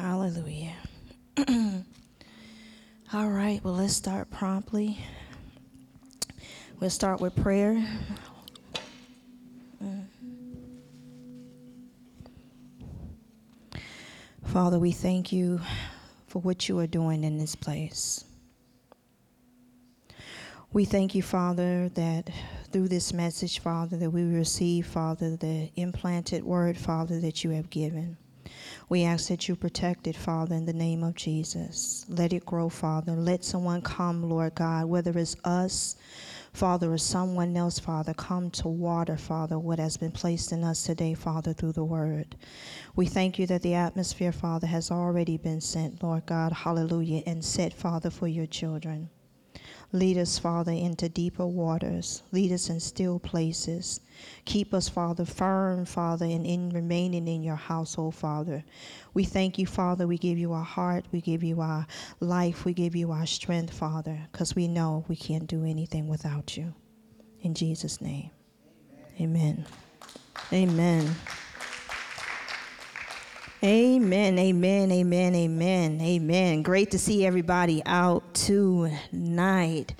Hallelujah. All right, well, let's start promptly. We'll start with prayer. Father, we thank you for what you are doing in this place. We thank you, Father, that through this message, Father, that we receive, Father, the implanted word, Father, that you have given. We ask that you protect it, Father, in the name of Jesus. Let it grow, Father. Let someone come, Lord God, whether it's us, Father, or someone else, Father, come to water, Father, what has been placed in us today, Father, through the word. We thank you that the atmosphere, Father, has already been sent, Lord God, hallelujah, and set, Father, for your children. Lead us, Father, into deeper waters. Lead us in still places. Keep us, Father, firm, Father, and in remaining in your household, Father. We thank you, Father. We give you our heart. We give you our life. We give you our strength, Father, because we know we can't do anything without you. In Jesus' name. Amen. Amen. Amen, amen, amen, amen, amen. Amen. Great to see everybody out tonight.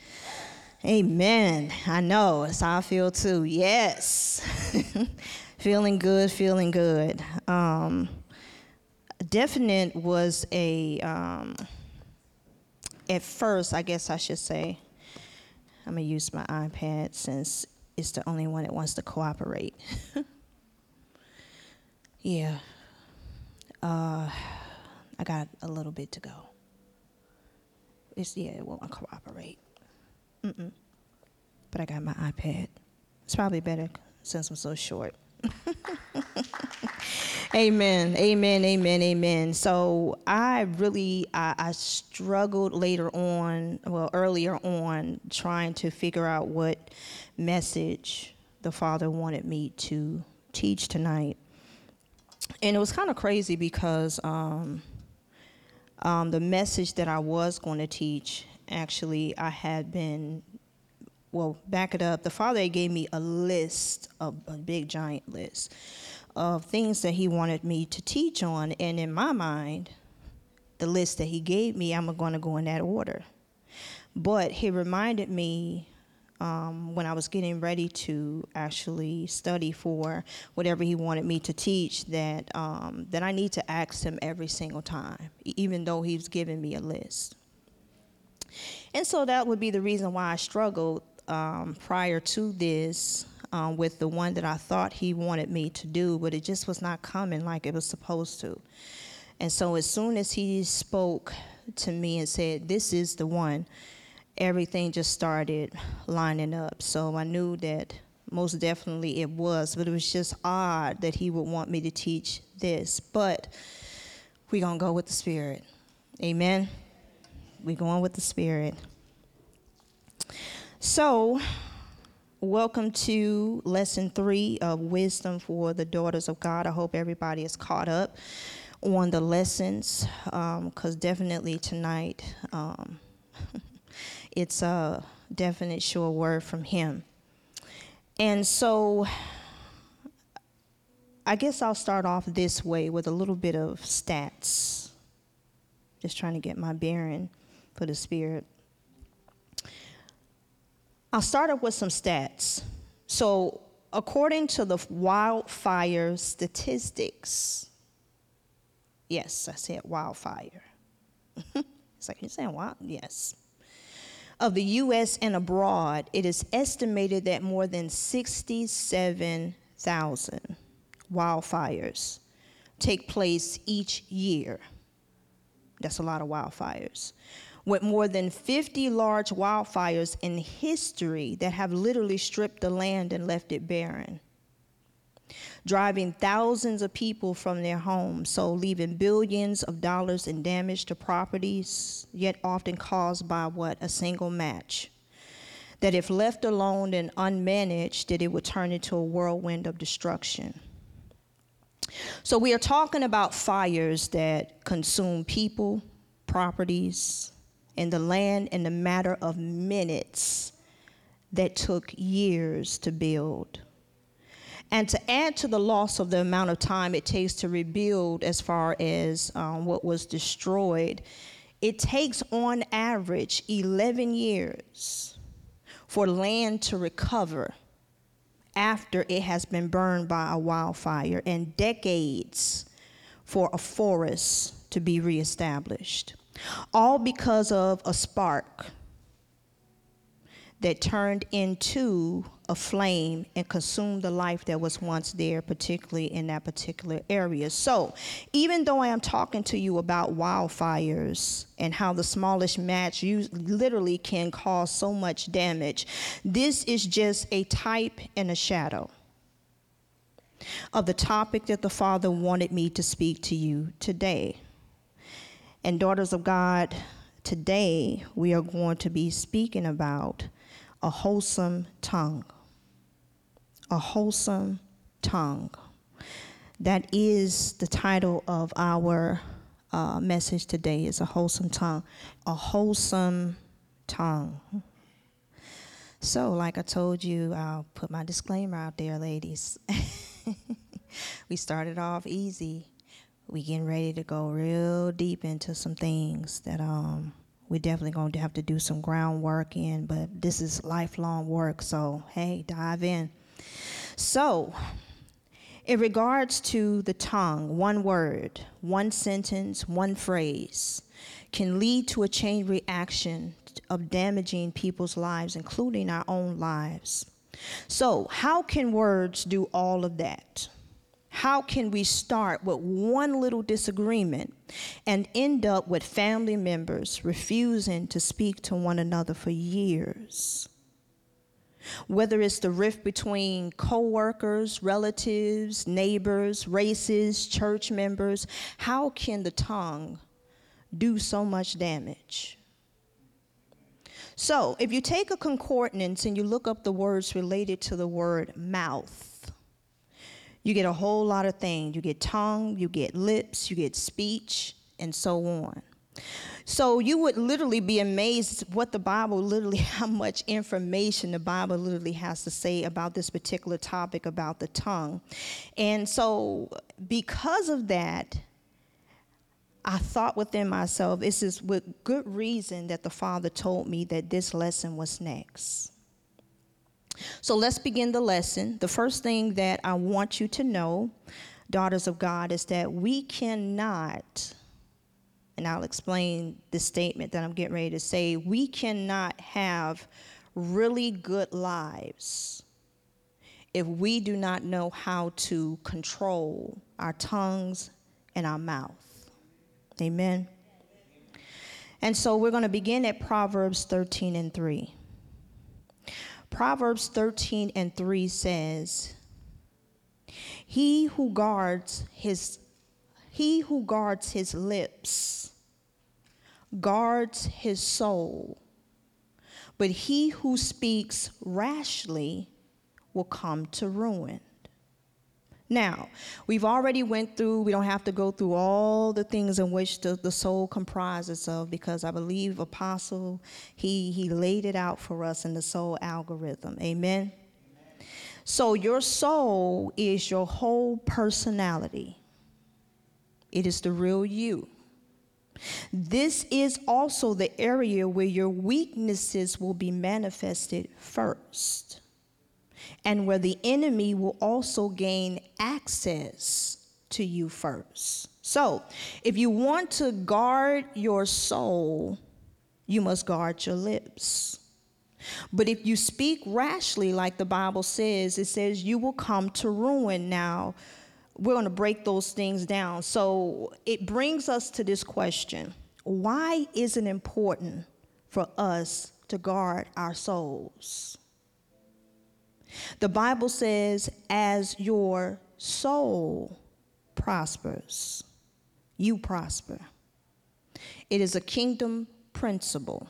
Amen. I know, it's how I feel too. Yes. feeling good, feeling good. Um, Definite was a, um, at first, I guess I should say, I'm going to use my iPad since it's the only one that wants to cooperate. yeah. Uh, I got a little bit to go. It's yeah, it won't cooperate. Mm-mm. But I got my iPad. It's probably better since I'm so short. amen amen amen amen so i really I, I, struggled later on well earlier on trying to figure out what message the father wanted me to teach tonight and it was kind of crazy because um, um, the message that I was going to teach, actually, I had been, well, back it up. The Father gave me a list, a, a big giant list of things that He wanted me to teach on. And in my mind, the list that He gave me, I'm going to go in that order. But He reminded me um, when I was getting ready to actually study for whatever he wanted me to teach that um, that I need to ask him every single time, even though he's giving me a list. And so that would be the reason why I struggled um, prior to this um, with the one that I thought he wanted me to do, but it just was not coming like it was supposed to. And so as soon as he spoke to me and said, "This is the one," everything just started lining up. So I knew that most definitely it was, but it was just odd that he would want me to teach this. But we're going to go with the Spirit. Amen. We're going with the Spirit. So, welcome to lesson three of Wisdom for the Daughters of God. I hope everybody is caught up on the lessons because um, definitely tonight. Um, it's a definite sure word from him. And so I guess I'll start off this way with a little bit of stats. Just trying to get my bearing for the spirit. I'll start off with some stats. So, according to the wildfire statistics, yes, I said wildfire. it's like, you're saying wild? Yes of the U.S. and abroad, it is estimated that more than 67,000 wildfires take place each year. That's a lot of wildfires. With more than 50 large wildfires in history that have literally stripped the land and left it barren driving thousands of people from their homes, so leaving billions of dollars in damage to properties, yet often caused by what? A single match. That if left alone and unmanaged, that it would turn into a whirlwind of destruction. So we are talking about fires that consume people, properties, and the land in a matter of minutes that took years to build And to add to the loss of the amount of time it takes to rebuild, as far as um, what was destroyed, it takes on average 11 years for land to recover after it has been burned by a wildfire and decades for a forest to be reestablished. All because of a spark that turned into a flame and consumed the life that was once there, particularly in that particular area. So, even though I am talking to you about wildfires and how the smallest match literally can cause so much damage, this is just a type and a shadow of the topic that the Father wanted me to speak to you today. And, daughters of God, today we are going to be speaking about a wholesome tongue. A wholesome tongue. That is the title of our uh, message today is a wholesome tongue. A wholesome tongue. So, like I told you, I'll put my disclaimer out there, ladies. we started off easy. We getting ready to go real deep into some things that um we're definitely going to have to do some groundwork in, but this is lifelong work, so hey, dive in. So, in regards to the tongue, one word, one sentence, one phrase can lead to a chain reaction of damaging people's lives, including our own lives. So, how can words do all of that? How can we start with one little disagreement and end up with family members refusing to speak to one another for years? Whether it's the rift between coworkers, relatives, neighbors, races, church members, how can the tongue do so much damage? So, if you take a concordance and you look up the words related to the word mouth, you get a whole lot of things. You get tongue, you get lips, you get speech, and so on. So you would literally be amazed what the Bible literally, how much information the Bible literally has to say about this particular topic about the tongue. And so because of that, I thought within myself, this is with good reason that the Father told me that this lesson was next. So let's begin the lesson. The first thing that I want you to know, daughters of God, is that we cannot, and I'll explain the statement that I'm getting ready to say, we cannot have really good lives if we do not know how to control our tongues and our mouth. Amen. And so we're going to begin at Proverbs 13 and 3. Proverbs 13 and 3 says, He who guards his he who guards his lips guards his soul, but he who speaks rashly will come to ruin. Now, we've already went through, we don't have to go through all the things in which the, the soul comprises of because I believe Apostle, he, he laid it out for us in the soul algorithm. Amen? Amen. So your soul is your whole personality. It is the real you. This is also the area where your weaknesses will be manifested first and where the enemy will also gain access to you first. So, if you want to guard your soul, you must guard your lips. But if you speak rashly, like the Bible says, it says you will come to ruin. Now, we're going to break those things down. So, it brings us to this question Why is it important for us to guard our souls? The Bible says, as your soul prospers, you prosper. It is a kingdom principle.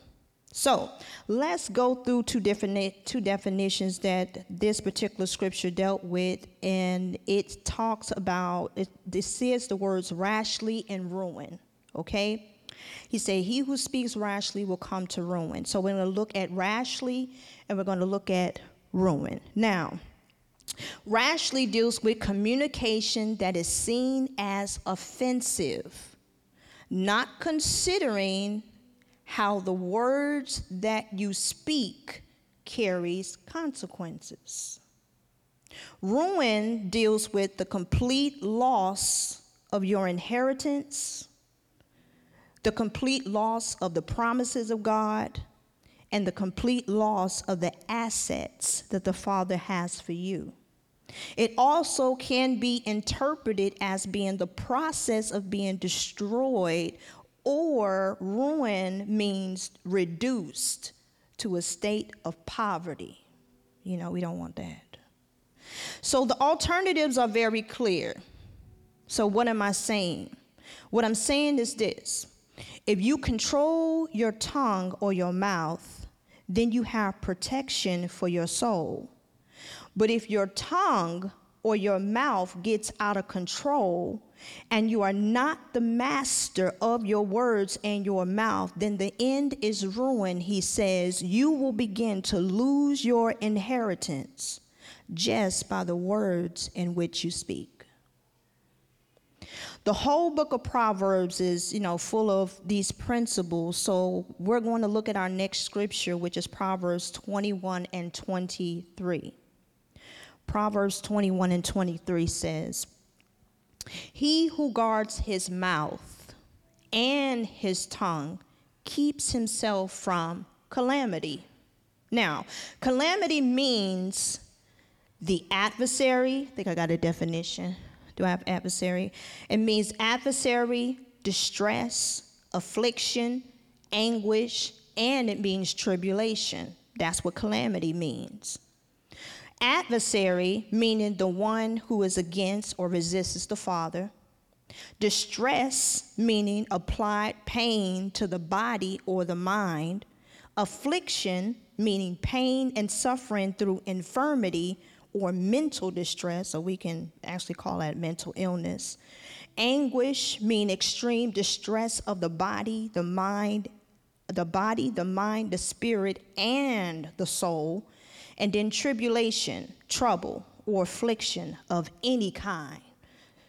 So let's go through two different two definitions that this particular scripture dealt with, and it talks about it, it says the words rashly and ruin. Okay, he said, "He who speaks rashly will come to ruin." So we're going to look at rashly, and we're going to look at ruin. Now, Rashly deals with communication that is seen as offensive, not considering how the words that you speak carries consequences. Ruin deals with the complete loss of your inheritance, the complete loss of the promises of God, and the complete loss of the assets that the Father has for you. It also can be interpreted as being the process of being destroyed, or ruin means reduced to a state of poverty. You know, we don't want that. So the alternatives are very clear. So, what am I saying? What I'm saying is this if you control your tongue or your mouth, then you have protection for your soul. But if your tongue or your mouth gets out of control and you are not the master of your words and your mouth, then the end is ruin, he says. You will begin to lose your inheritance just by the words in which you speak. The whole book of Proverbs is, you know, full of these principles. So we're going to look at our next scripture, which is Proverbs 21 and 23. Proverbs 21 and 23 says, He who guards his mouth and his tongue keeps himself from calamity. Now, calamity means the adversary. I think I got a definition. Do I have adversary? It means adversary, distress, affliction, anguish, and it means tribulation. That's what calamity means. Adversary, meaning the one who is against or resists the Father. Distress, meaning applied pain to the body or the mind. Affliction, meaning pain and suffering through infirmity or mental distress, so we can actually call that mental illness. Anguish, mean extreme distress of the body, the mind, the body, the mind, the spirit, and the soul and then tribulation, trouble, or affliction of any kind.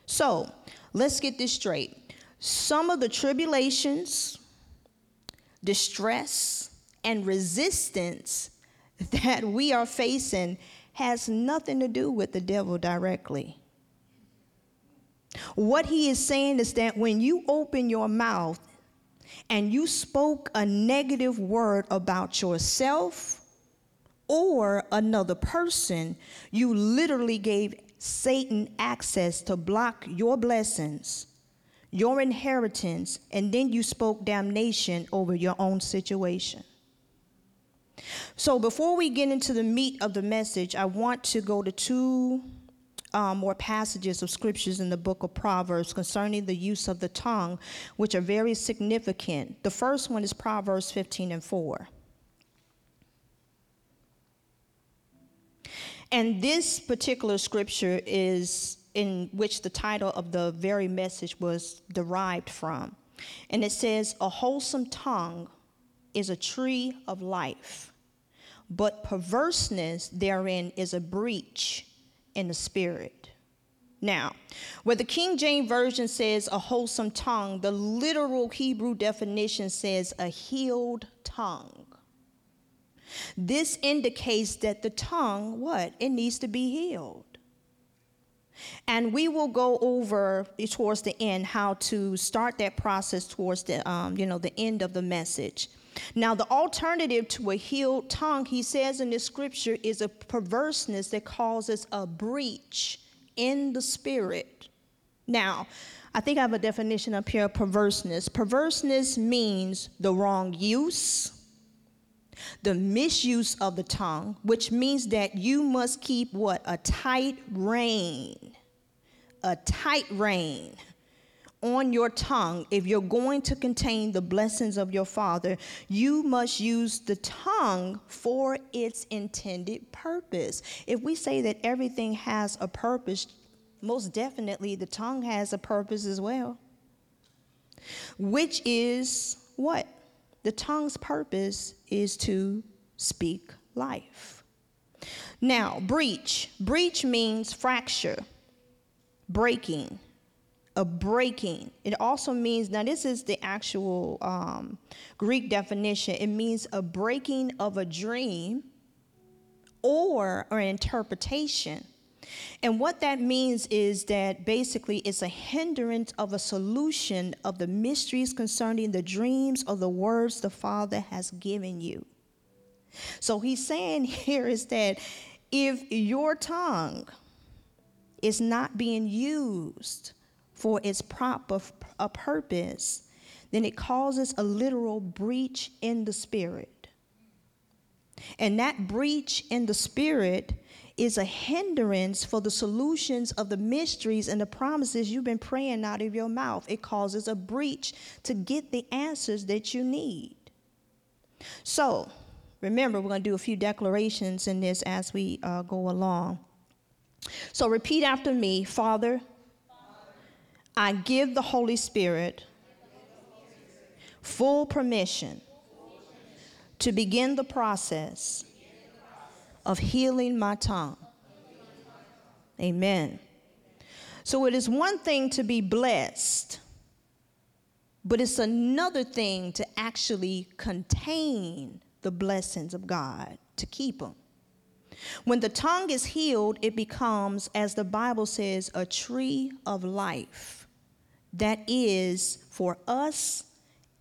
So let's get this straight. Some of the tribulations, distress, and resistance that we are facing has nothing to do with the devil directly. What he is saying is that when you open your mouth and you spoke a negative word about yourself, or another person, you literally gave Satan access to block your blessings, your inheritance, and then you spoke damnation over your own situation. So, before we get into the meat of the message, I want to go to two um, more passages of scriptures in the book of Proverbs concerning the use of the tongue, which are very significant. The first one is Proverbs 15 and 4. And this particular scripture is in which the title of the very message was derived from. And it says, A wholesome tongue is a tree of life, but perverseness therein is a breach in the spirit. Now, where the King James Version says a wholesome tongue, the literal Hebrew definition says a healed tongue. This indicates that the tongue, what? It needs to be healed. And we will go over towards the end how to start that process towards the, um, you know, the end of the message. Now, the alternative to a healed tongue, he says in this scripture, is a perverseness that causes a breach in the spirit. Now, I think I have a definition up here of perverseness. Perverseness means the wrong use, the misuse of the tongue, which means that you must keep what? A tight rein. A tight rein on your tongue. If you're going to contain the blessings of your Father, you must use the tongue for its intended purpose. If we say that everything has a purpose, most definitely the tongue has a purpose as well, which is what? The tongue's purpose is to speak life. Now, breach. Breach means fracture, breaking, a breaking. It also means, now, this is the actual um, Greek definition. It means a breaking of a dream or an interpretation. And what that means is that basically it's a hindrance of a solution of the mysteries concerning the dreams or the words the Father has given you. So he's saying here is that if your tongue is not being used for its proper a purpose, then it causes a literal breach in the spirit. And that breach in the spirit is a hindrance for the solutions of the mysteries and the promises you've been praying out of your mouth. It causes a breach to get the answers that you need. So, remember, we're going to do a few declarations in this as we uh, go along. So, repeat after me Father, I give the Holy Spirit full permission to begin the process of healing my tongue. Amen. So it is one thing to be blessed, but it's another thing to actually contain the blessings of God, to keep them. When the tongue is healed, it becomes, as the Bible says, a tree of life that is for us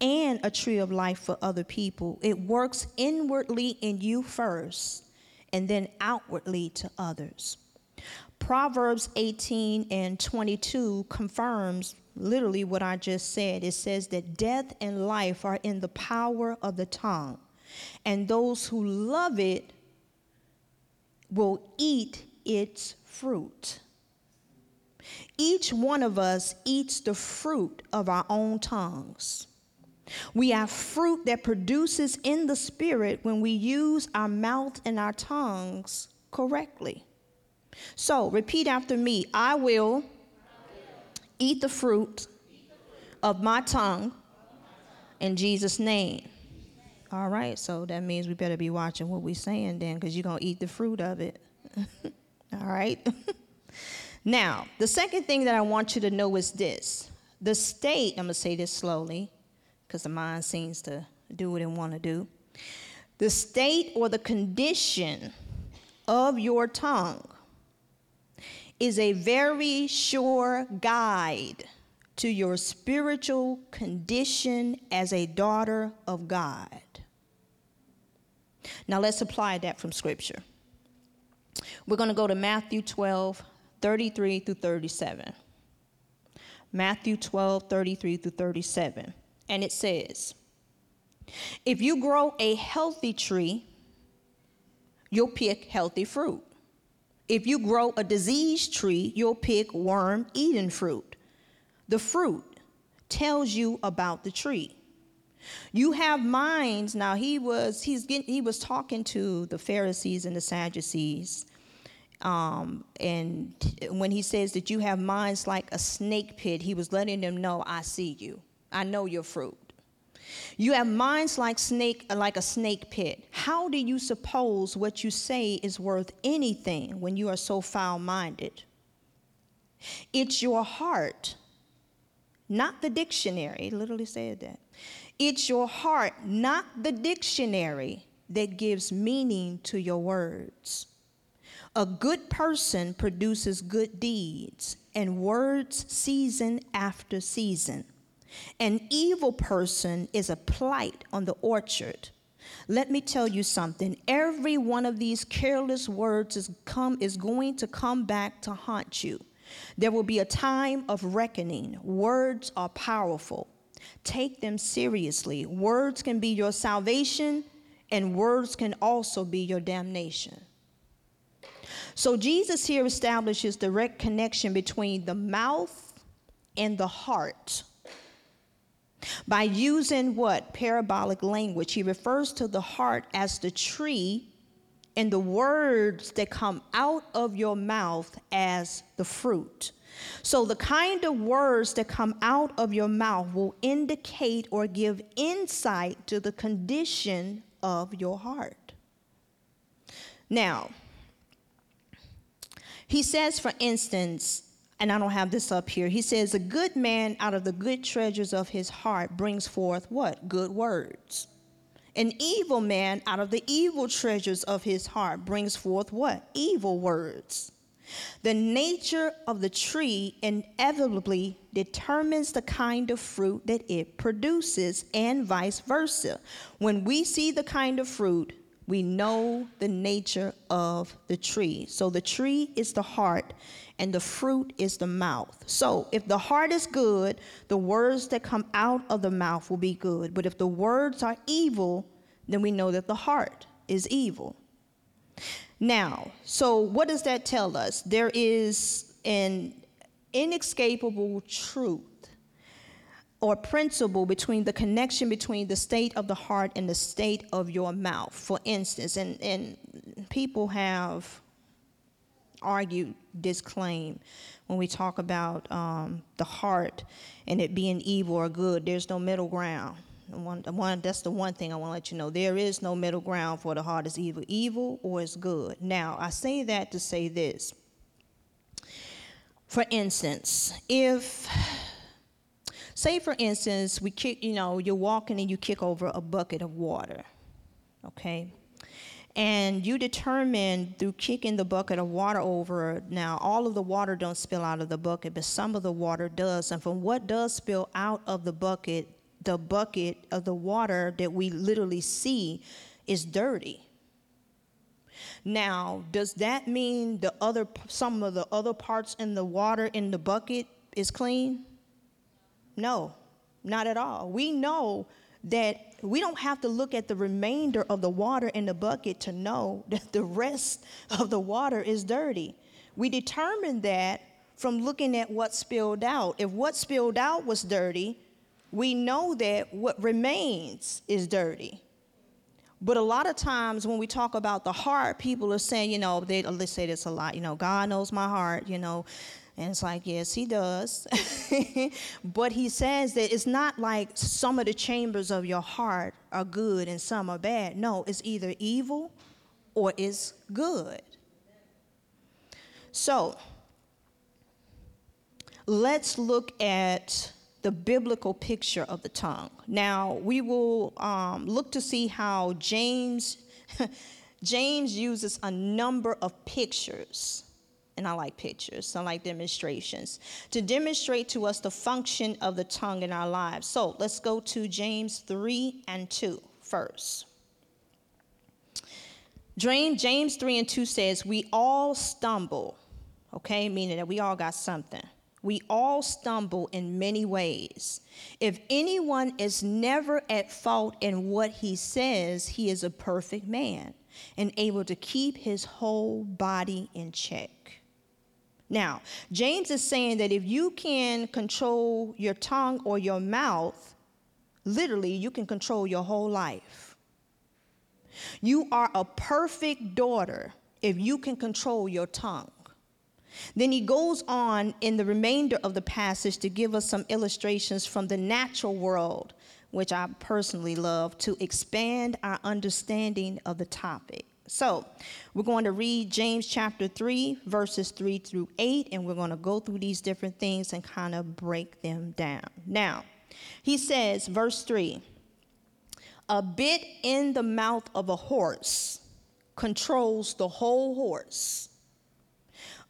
and a tree of life for other people. It works inwardly in you first and then outwardly to others. Proverbs 18 and 22 confirms literally what I just said. It says that death and life are in the power of the tongue, and those who love it will eat its fruit. Each one of us eats the fruit of our own tongues. We have fruit that produces in the spirit when we use our mouth and our tongues correctly. So repeat after me I will eat the fruit of my tongue in Jesus' name. All right, so that means we better be watching what we're saying then, because you're going to eat the fruit of it. All right? now, the second thing that I want you to know is this the state, I'm going to say this slowly, because the mind seems to do what it want to do. The state or the condition of your tongue is a very sure guide to your spiritual condition as a daughter of God. Now let's apply that from Scripture. We're going to go to Matthew 12, 33 through 37. Matthew 12, 33 through 37 and it says, If you grow a healthy tree, you'll pick healthy fruit. If you grow a diseased tree, you'll pick worm eaten fruit. The fruit tells you about the tree. You have minds. Now he was he's getting, he was talking to the Pharisees and the Sadducees. Um, and when he says that you have minds like a snake pit, he was letting them know, I see you. I know your fruit. You have minds like snake like a snake pit. How do you suppose what you say is worth anything when you are so foul-minded? It's your heart, not the dictionary. It literally said that. It's your heart, not the dictionary, that gives meaning to your words. A good person produces good deeds and words season after season. An evil person is a blight on the orchard. Let me tell you something. Every one of these careless words is, come, is going to come back to haunt you. There will be a time of reckoning. Words are powerful. Take them seriously. Words can be your salvation, and words can also be your damnation. So, Jesus here establishes direct connection between the mouth and the heart. By using what? Parabolic language. He refers to the heart as the tree and the words that come out of your mouth as the fruit. So, the kind of words that come out of your mouth will indicate or give insight to the condition of your heart. Now, He says, for instance, and I don't have this up here, he says, A good man out of the good treasures of his heart brings forth what? Good words. An evil man out of the evil treasures of his heart brings forth what? Evil words. The nature of the tree inevitably determines the kind of fruit that it produces, and vice versa. When we see the kind of fruit, we know the nature of the tree. So the tree is the heart, and the fruit is the mouth. So if the heart is good, the words that come out of the mouth will be good. But if the words are evil, then we know that the heart is evil. Now, so what does that tell us? There is an inescapable truth or principle between the connection between the state of the heart and the state of your mouth. For instance, and, and people have argued this claim when we talk about um, the heart and it being evil or good. There's no middle ground. One, one, that's the one thing I want to let you know. There is no middle ground for the heart is evil, evil or is good. Now, I say that to say this. For instance, if, say for instance, we kick, you know, you're walking and you kick over a bucket of water, okay? And you determine through kicking the bucket of water over, now all of the water don't spill out of the bucket, but some of the water does. And from what does spill out of the bucket, the bucket of the water that we literally see is dirty. Now, does that mean the other some of the other parts in the water in the bucket is clean? No, not at all. We know that we don't have to look at the remainder of the water in the bucket to know that the rest of the water is dirty. We determine that from looking at what spilled out. If what spilled out was dirty, we know that what remains is dirty. But a lot of times when we talk about the heart, people are saying, you know, they, let's say this a lot, you know, God knows my heart, you know. And it's like, yes, he does. but he says that it's not like some of the chambers of your heart are good and some are bad. No, it's either evil or it's good. So let's look at the biblical picture of the tongue. Now, we will um, look to see how James, James uses a number of pictures, and I like pictures, I like demonstrations, to demonstrate to us the function of the tongue in our lives. So let's go to James 3 and 2 first. James 3 and 2 says, We all stumble, okay, meaning that we all got something. We all stumble in many ways. If anyone is never at fault in what he says, he is a perfect man and able to keep his whole body in check. Now, James is saying that if you can control your tongue or your mouth, literally, you can control your whole life. You are a perfect daughter if you can control your tongue. Then he goes on in the remainder of the passage to give us some illustrations from the natural world, which I personally love, to expand our understanding of the topic. So, we're going to read James chapter 3, verses 3 through 8, and we're going to go through these different things and kind of break them down. Now, he says, verse 3 A bit in the mouth of a horse controls the whole horse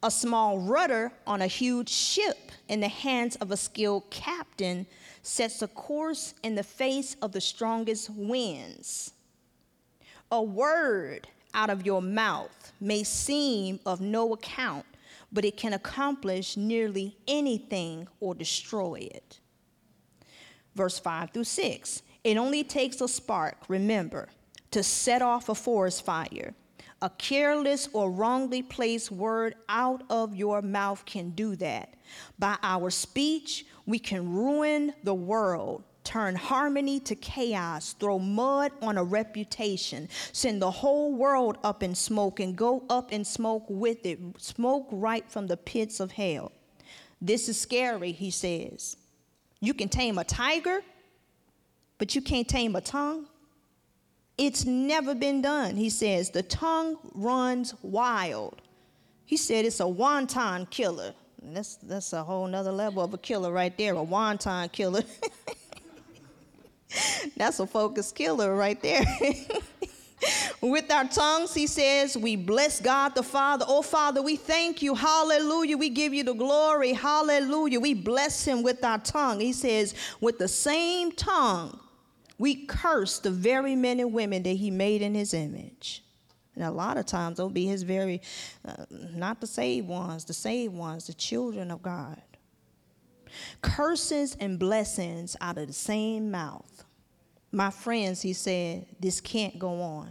a small rudder on a huge ship in the hands of a skilled captain sets a course in the face of the strongest winds. A word out of your mouth may seem of no account, but it can accomplish nearly anything or destroy it. Verse 5 through 6 It only takes a spark, remember, to set off a forest fire a careless or wrongly placed word out of your mouth can do that. By our speech, we can ruin the world, turn harmony to chaos, throw mud on a reputation, send the whole world up in smoke, and go up in smoke with it, smoke right from the pits of hell. This is scary, he says. You can tame a tiger, but you can't tame a tongue. It's never been done. He says, the tongue runs wild. He said it's a wonton killer. And that's, that's a whole nother level of a killer right there, a wonton killer. that's a focus killer right there. With our tongues, he says, we bless God the Father. Oh, Father, we thank you. Hallelujah. We give you the glory. Hallelujah. We bless him with our tongue. He says, with the same tongue, we curse the very men and women that he made in his image. And a lot of times, they'll be his very, uh, not the saved ones, the saved ones, the children of God. Curses and blessings out of the same mouth. My friends, he said, this can't go on.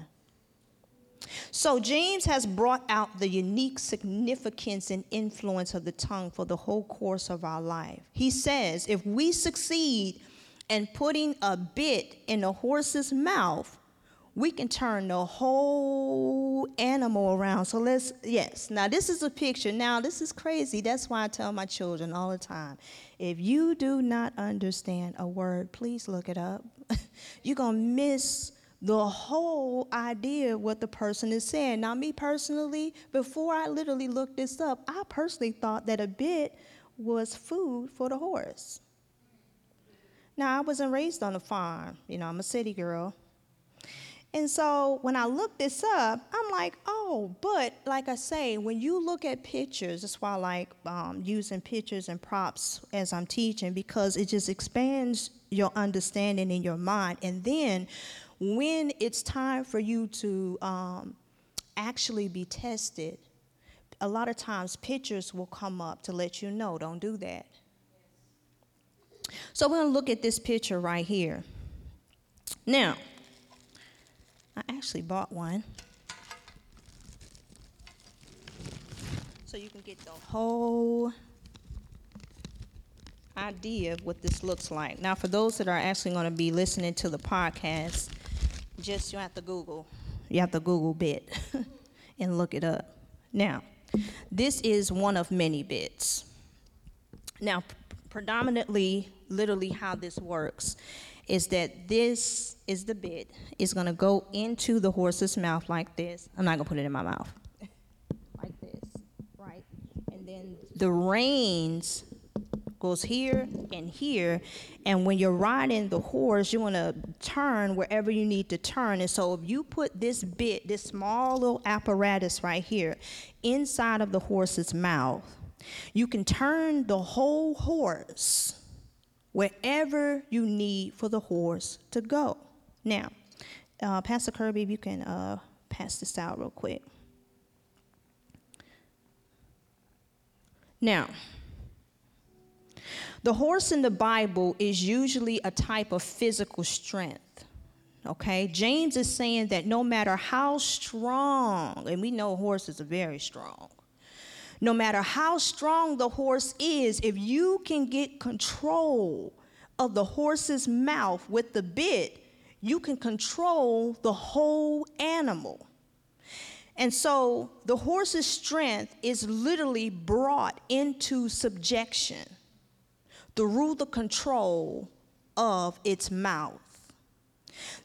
So, James has brought out the unique significance and influence of the tongue for the whole course of our life. He says, if we succeed in putting a bit in a horse's mouth, we can turn the whole animal around. So let's, yes. Now, this is a picture. Now, this is crazy. That's why I tell my children all the time if you do not understand a word, please look it up. You're going to miss the whole idea of what the person is saying. Now, me personally, before I literally looked this up, I personally thought that a bit was food for the horse. Now, I wasn't raised on a farm, you know, I'm a city girl. And so when I look this up, I'm like, oh, but like I say, when you look at pictures, that's why I like um, using pictures and props as I'm teaching because it just expands your understanding in your mind. And then when it's time for you to um, actually be tested, a lot of times pictures will come up to let you know, don't do that. So we're going to look at this picture right here. Now, I actually bought one. So you can get the whole idea of what this looks like. Now, for those that are actually going to be listening to the podcast, just you have to Google. You have to Google bit and look it up. Now, this is one of many bits. Now, predominantly, literally, how this works is that this is the bit. It's gonna go into the horse's mouth like this. I'm not gonna put it in my mouth. like this, right? And then the reins goes here and here. And when you're riding the horse, you wanna turn wherever you need to turn. And so if you put this bit, this small little apparatus right here, inside of the horse's mouth, you can turn the whole horse wherever you need for the horse to go. Now, uh, Pastor Kirby, if you can uh, pass this out real quick. Now, the horse in the Bible is usually a type of physical strength. Okay, James is saying that no matter how strong, and we know horses are very strong, no matter how strong the horse is, if you can get control of the horse's mouth with the bit, you can control the whole animal. And so the horse's strength is literally brought into subjection through the control of its mouth.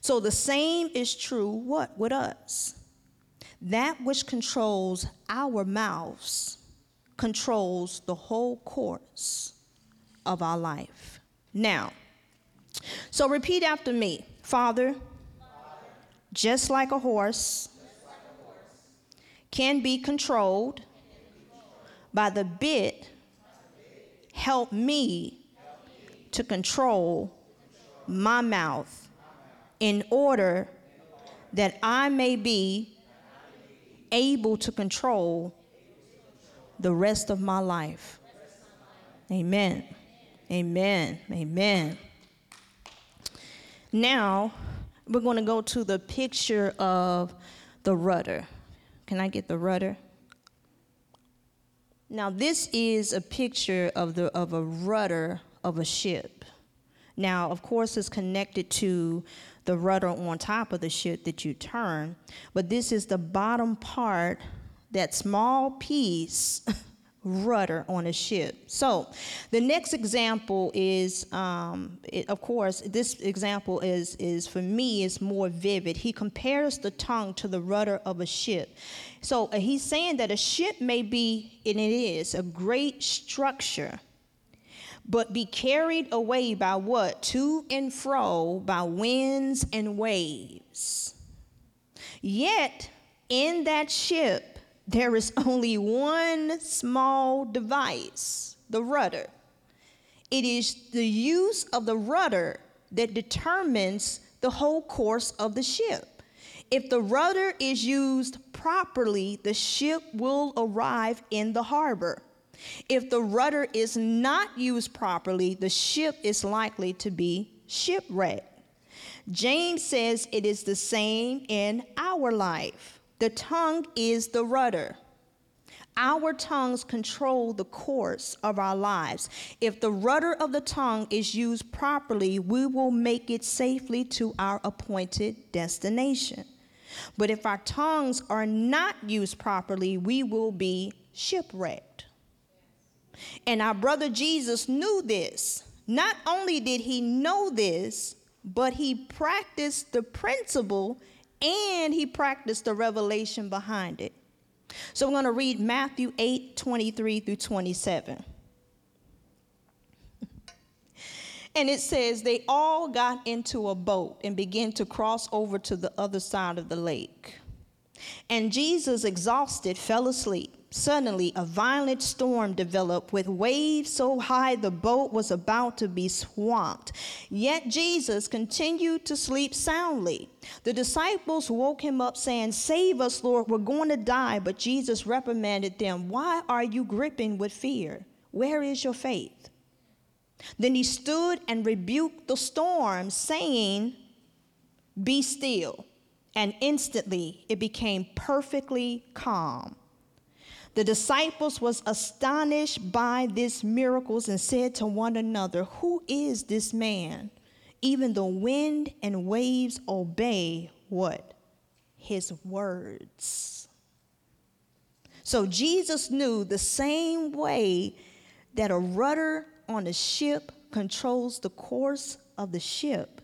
So the same is true what with us? That which controls our mouths controls the whole course of our life. Now, so repeat after me Father, just like a horse, can be controlled by the bit, help me to control my mouth in order that I may be able to control the rest of my life. Amen. Amen. Amen. Now, we're going to go to the picture of the rudder. Can I get the rudder? Now, this is a picture of, the, of a rudder of a ship. Now, of course, it's connected to the rudder on top of the ship that you turn, but this is the bottom part that small piece rudder on a ship. So, the next example is, um, it, of course, this example is is for me is more vivid. He compares the tongue to the rudder of a ship. So uh, he's saying that a ship may be, and it is, a great structure, but be carried away by what? To and fro by winds and waves. Yet in that ship there is only one small device the rudder. It is the use of the rudder that determines the whole course of the ship. If the rudder is used properly, the ship will arrive in the harbor. If the rudder is not used properly, the ship is likely to be shipwrecked. James says it is the same in our life. The tongue is the rudder. Our tongues control the course of our lives. If the rudder of the tongue is used properly, we will make it safely to our appointed destination. But if our tongues are not used properly, we will be shipwrecked. And our brother Jesus knew this. Not only did he know this, but he practiced the principle and he practiced the revelation behind it. So we're going to read Matthew 8 23 through 27. and it says, They all got into a boat and began to cross over to the other side of the lake. And Jesus, exhausted, fell asleep. Suddenly, a violent storm developed with waves so high the boat was about to be swamped. Yet Jesus continued to sleep soundly. The disciples woke him up, saying, Save us, Lord, we're going to die. But Jesus reprimanded them, Why are you gripping with fear? Where is your faith? Then he stood and rebuked the storm, saying, Be still. And instantly it became perfectly calm. The disciples was astonished by these miracles and said to one another, Who is this man? Even the wind and waves obey what? His words. So Jesus knew the same way that a rudder on a ship controls the course of the ship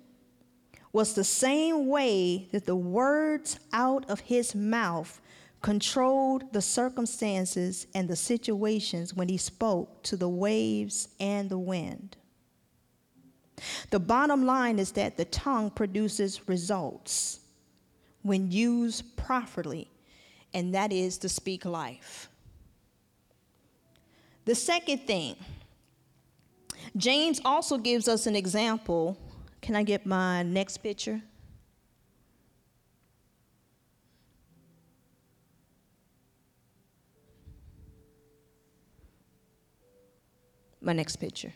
was the same way that the words out of his mouth controlled the circumstances and the situations when he spoke to the waves and the wind. The bottom line is that the tongue produces results when used properly, and that is to speak life. The second thing, James also gives us an example. Can I get my next picture? My next picture.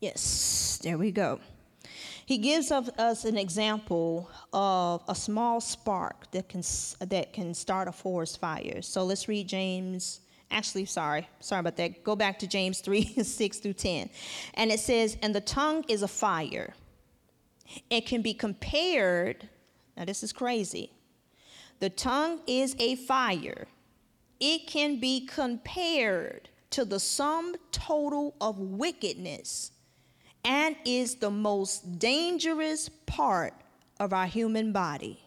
Yes, there we go. He gives us an example of a small spark that can, that can start a forest fire. So let's read James. Actually, sorry, sorry about that. Go back to James 3 6 through 10. And it says, And the tongue is a fire. It can be compared, now this is crazy. The tongue is a fire it can be compared to the sum total of wickedness and is the most dangerous part of our human body.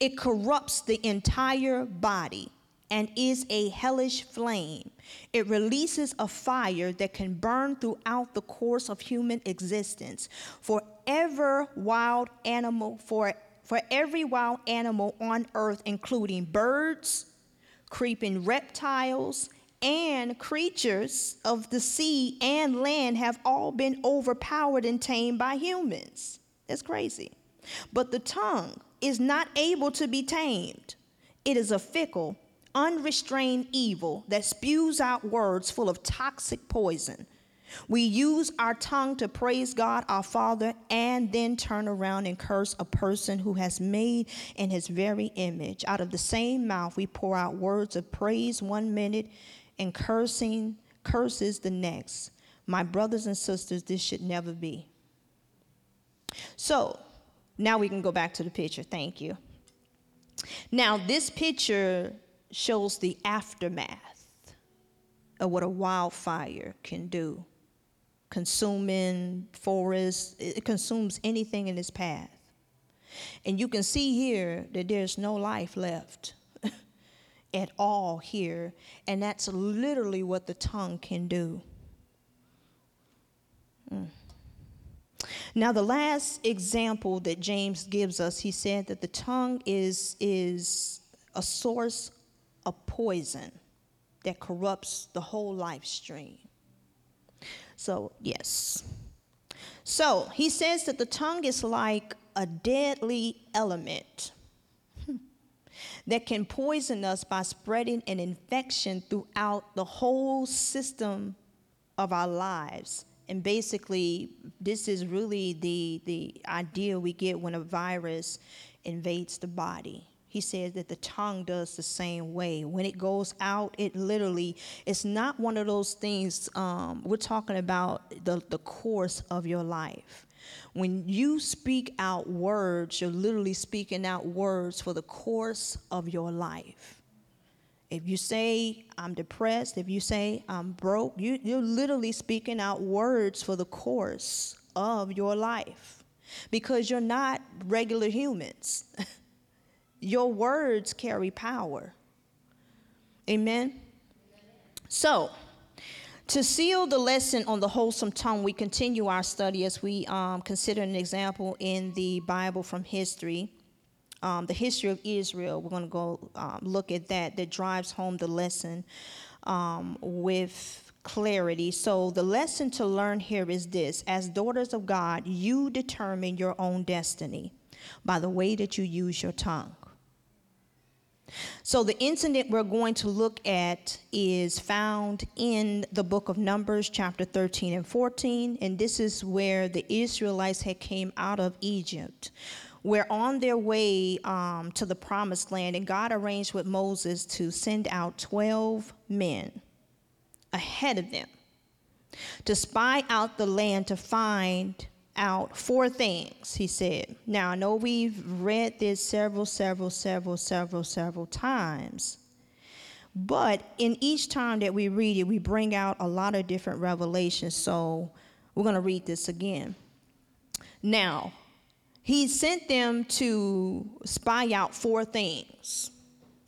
It corrupts the entire body and is a hellish flame. It releases a fire that can burn throughout the course of human existence. For ever wild animal, for, for every wild animal on earth, including birds, creeping reptiles, and creatures of the sea and land have all been overpowered and tamed by humans. That's crazy. But the tongue is not able to be tamed. It is a fickle, unrestrained evil that spews out words full of toxic poison we use our tongue to praise God our Father and then turn around and curse a person who has made in his very image. Out of the same mouth, we pour out words of praise one minute and cursing curses the next. My brothers and sisters, this should never be. So, now we can go back to the picture. Thank you. Now, this picture shows the aftermath of what a wildfire can do, consuming forests, it consumes anything in its path. And you can see here that there's no life left at all here. And that's literally what the tongue can do. Mm. Now, the last example that James gives us, he said that the tongue is, is a source of poison that corrupts the whole life stream. So, yes. So, he says that the tongue is like a deadly element that can poison us by spreading an infection throughout the whole system of our lives. And basically, this is really the, the idea we get when a virus invades the body. He says that the tongue does the same way. When it goes out, it literally, it's not one of those things, um, we're talking about the, the course of your life. When you speak out words, you're literally speaking out words for the course of your life. If you say, I'm depressed, if you say, I'm broke, you, you're literally speaking out words for the course of your life because you're not regular humans. your words carry power. Amen? So, to seal the lesson on the wholesome tongue, we continue our study as we um, consider an example in the Bible from history. Um, the history of Israel, we're going to go um, look at that, that drives home the lesson um, with clarity. So, the lesson to learn here is this As daughters of God, you determine your own destiny by the way that you use your tongue. So, the incident we're going to look at is found in the book of Numbers, chapter 13 and 14. And this is where the Israelites had came out of Egypt. We're on their way um, to the promised land, and God arranged with Moses to send out 12 men ahead of them to spy out the land to find out four things, he said. Now, I know we've read this several, several, several, several, several times. But in each time that we read it, we bring out a lot of different revelations. So we're going to read this again. Now, he sent them to spy out four things.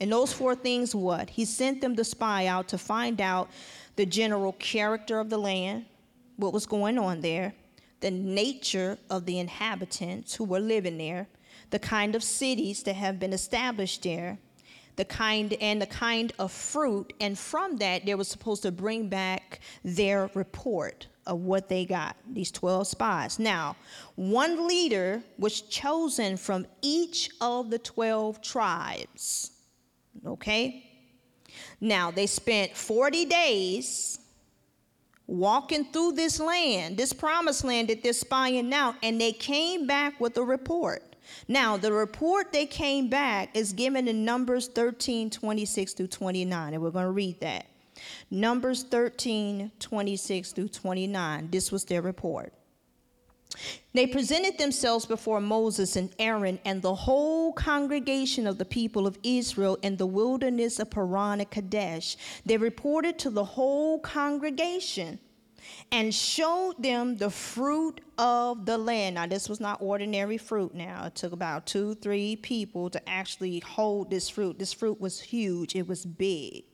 And those four things, what? He sent them to spy out to find out the general character of the land, what was going on there the nature of the inhabitants who were living there, the kind of cities that have been established there, the kind and the kind of fruit, and from that they were supposed to bring back their report of what they got, these 12 spies. Now, one leader was chosen from each of the 12 tribes. Okay? Now, they spent 40 days walking through this land, this promised land that they're spying out, and they came back with a report. Now, the report they came back is given in Numbers 13, 26 through 29, and we're going to read that. Numbers 13, 26 through 29. This was their report. They presented themselves before Moses and Aaron and the whole congregation of the people of Israel in the wilderness of Paran and Kadesh. They reported to the whole congregation and showed them the fruit of the land. Now, this was not ordinary fruit now. It took about two, three people to actually hold this fruit. This fruit was huge, it was big.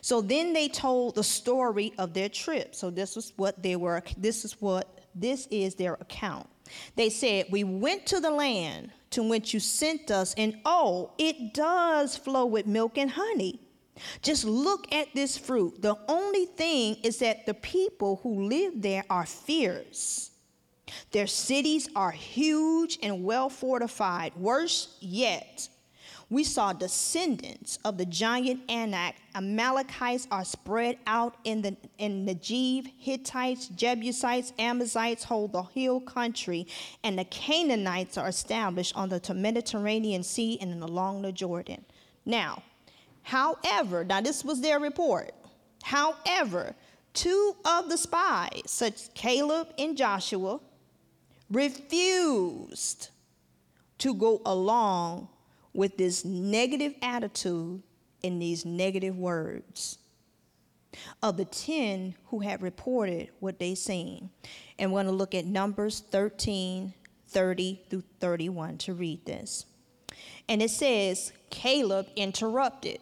So then they told the story of their trip. So this was what they were, this is what this is their account. They said, We went to the land to which you sent us, and oh, it does flow with milk and honey. Just look at this fruit. The only thing is that the people who live there are fierce. Their cities are huge and well fortified. Worse yet, we saw descendants of the giant Anak. Amalekites are spread out in the in Negev. Hittites, Jebusites, Amazites hold the hill country, and the Canaanites are established on the Mediterranean Sea and along the Jordan. Now, however, now this was their report. However, two of the spies, such Caleb and Joshua, refused to go along with this negative attitude and these negative words of the 10 who had reported what they seen. And we're going to look at Numbers 13, 30 through 31 to read this. And it says, Caleb interrupted.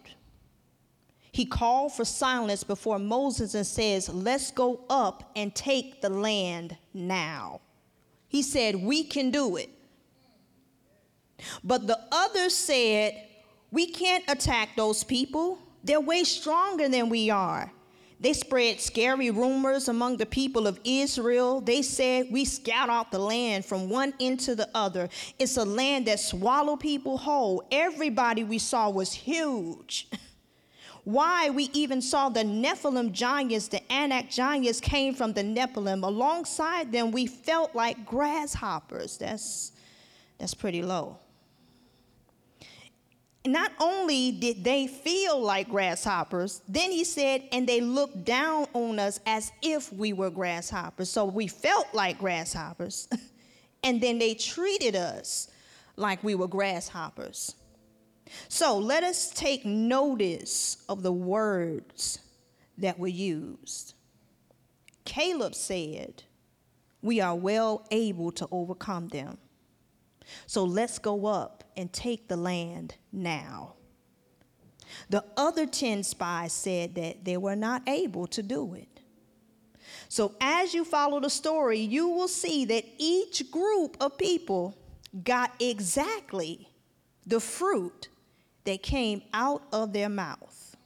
He called for silence before Moses and says, Let's go up and take the land now. He said, We can do it. But the others said, We can't attack those people. They're way stronger than we are. They spread scary rumors among the people of Israel. They said, We scout out the land from one end to the other. It's a land that swallow people whole. Everybody we saw was huge. Why we even saw the Nephilim giants, the Anak giants came from the Nephilim. Alongside them, we felt like grasshoppers. That's, that's pretty low not only did they feel like grasshoppers, then he said, and they looked down on us as if we were grasshoppers. So we felt like grasshoppers, and then they treated us like we were grasshoppers. So let us take notice of the words that were used. Caleb said, We are well able to overcome them. So let's go up and take the land now. The other 10 spies said that they were not able to do it. So, as you follow the story, you will see that each group of people got exactly the fruit that came out of their mouth.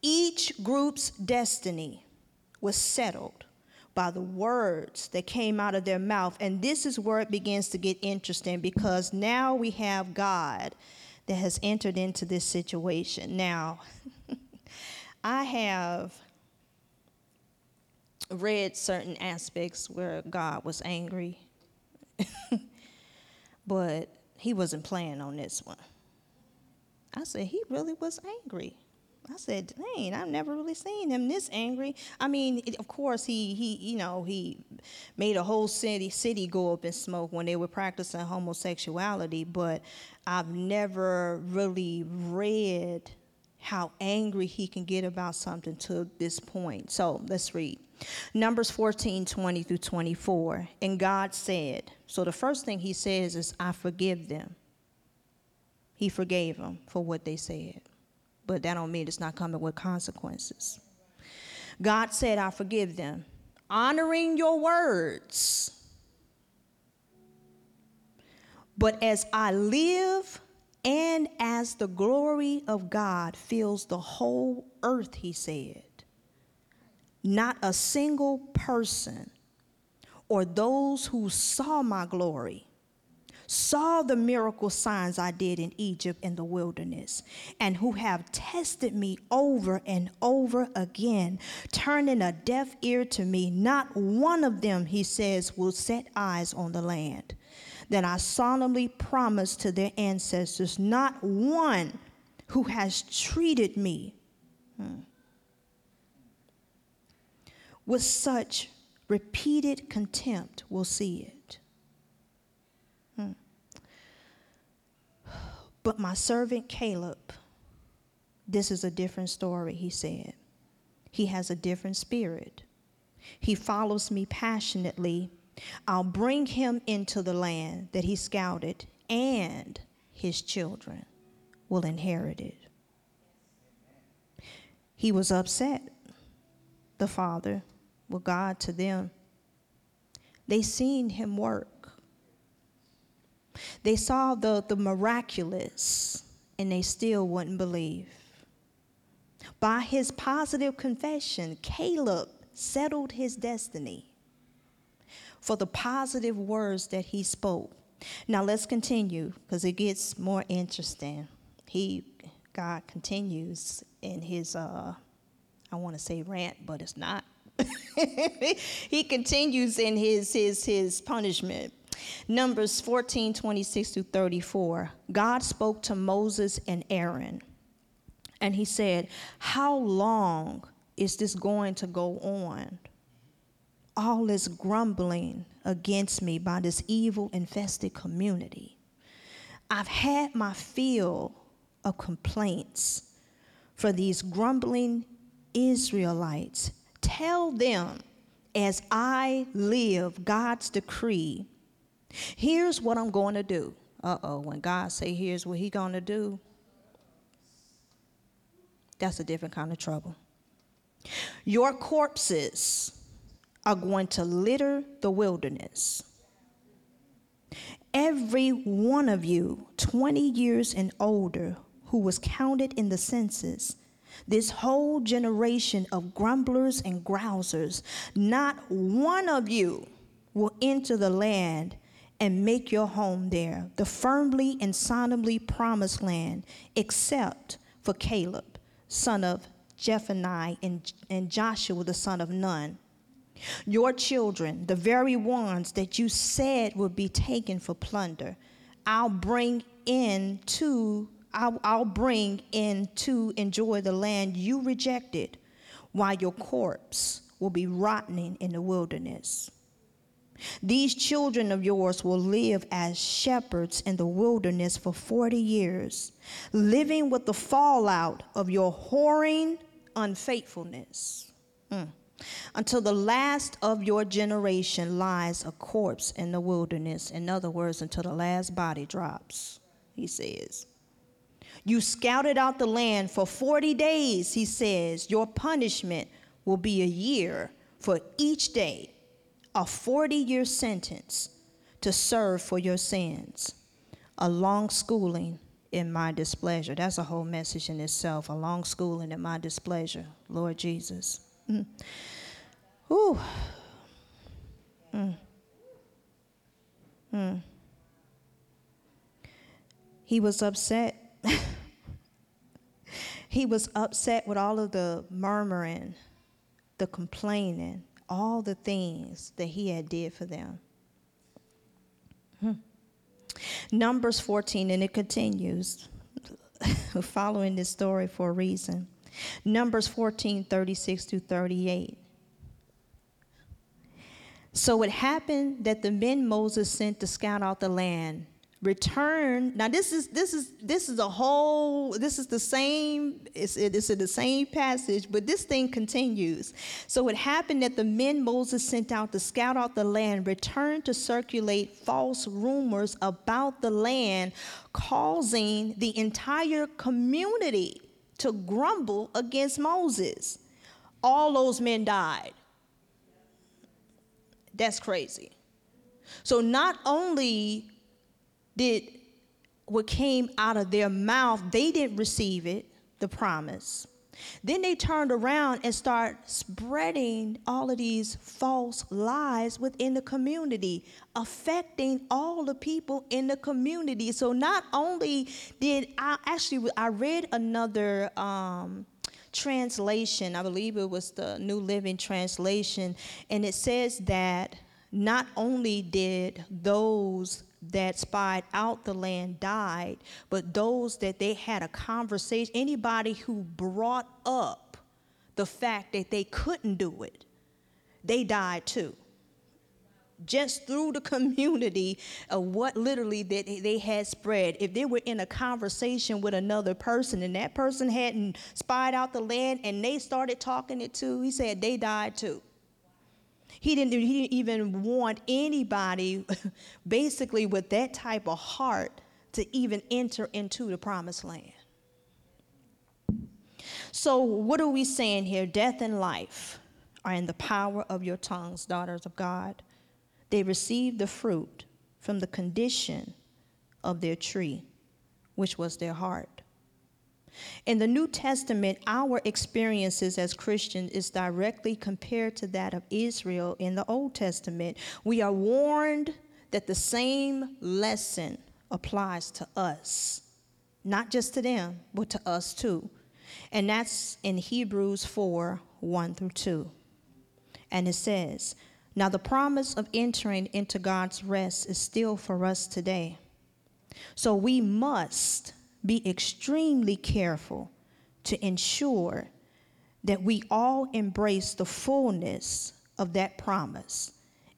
Each group's destiny was settled by the words that came out of their mouth. And this is where it begins to get interesting because now we have God that has entered into this situation. Now, I have read certain aspects where God was angry, but he wasn't playing on this one. I said, he really was angry. I said, dang, I've never really seen him this angry. I mean, it, of course, he, he, you know, he made a whole city, city go up in smoke when they were practicing homosexuality, but I've never really read how angry he can get about something to this point. So let's read. Numbers 14, 20 through 24. And God said, so the first thing he says is, I forgive them. He forgave them for what they said but that don't mean it's not coming with consequences. God said, I forgive them. Honoring your words. But as I live and as the glory of God fills the whole earth, he said, not a single person or those who saw my glory saw the miracle signs I did in Egypt in the wilderness, and who have tested me over and over again, turning a deaf ear to me, not one of them, he says, will set eyes on the land. Then I solemnly promise to their ancestors, not one who has treated me hmm, with such repeated contempt will see it. But my servant Caleb, this is a different story, he said. He has a different spirit. He follows me passionately. I'll bring him into the land that he scouted, and his children will inherit it. He was upset, the father, with God to them. They seen him work. They saw the, the miraculous and they still wouldn't believe. By his positive confession, Caleb settled his destiny for the positive words that he spoke. Now let's continue because it gets more interesting. He God continues in his uh I want to say rant, but it's not. he continues in his his his punishment. Numbers 14, 26 through 34. God spoke to Moses and Aaron, and he said, How long is this going to go on? All this grumbling against me by this evil infested community. I've had my fill of complaints for these grumbling Israelites. Tell them, as I live, God's decree. Here's what I'm going to do. Uh oh, when God say here's what he going to do, that's a different kind of trouble. Your corpses are going to litter the wilderness. Every one of you, 20 years and older, who was counted in the census, this whole generation of grumblers and grousers, not one of you will enter the land and make your home there, the firmly and solemnly promised land, except for Caleb, son of Jephunneh, and, and Joshua, the son of Nun. Your children, the very ones that you said would be taken for plunder, I'll bring in to I'll, I'll bring in to enjoy the land you rejected, while your corpse will be rotting in the wilderness. These children of yours will live as shepherds in the wilderness for 40 years, living with the fallout of your whoring unfaithfulness. Mm. Until the last of your generation lies a corpse in the wilderness. In other words, until the last body drops, he says. You scouted out the land for 40 days, he says. Your punishment will be a year for each day, a 40 year sentence to serve for your sins, a long schooling in my displeasure. That's a whole message in itself, a long schooling in my displeasure, Lord Jesus. Mm. Ooh. Mm. Mm. He was upset he was upset with all of the murmuring, the complaining, all the things that he had did for them. Hmm. Numbers 14, and it continues, following this story for a reason. Numbers 14, 36 through 38. So it happened that the men Moses sent to scout out the land return. Now this is this is this is a whole this is the same it's, it's in the same passage but this thing continues. So it happened that the men moses sent out to scout out the land returned to circulate false rumors about the land causing the entire community to grumble against moses. All those men died. That's crazy. So not only did what came out of their mouth, they didn't receive it, the promise. Then they turned around and start spreading all of these false lies within the community, affecting all the people in the community. So not only did I actually I read another um, translation, I believe it was the New Living Translation, and it says that not only did those that spied out the land died, but those that they had a conversation, anybody who brought up the fact that they couldn't do it, they died too. Just through the community of what literally that they had spread. If they were in a conversation with another person and that person hadn't spied out the land and they started talking it too, he said they died too. He didn't, he didn't even want anybody, basically, with that type of heart to even enter into the promised land. So, what are we saying here? Death and life are in the power of your tongues, daughters of God. They receive the fruit from the condition of their tree, which was their heart. In the New Testament, our experiences as Christians is directly compared to that of Israel in the Old Testament. We are warned that the same lesson applies to us, not just to them, but to us too. And that's in Hebrews 4 1 through 2. And it says, Now the promise of entering into God's rest is still for us today. So we must be extremely careful to ensure that we all embrace the fullness of that promise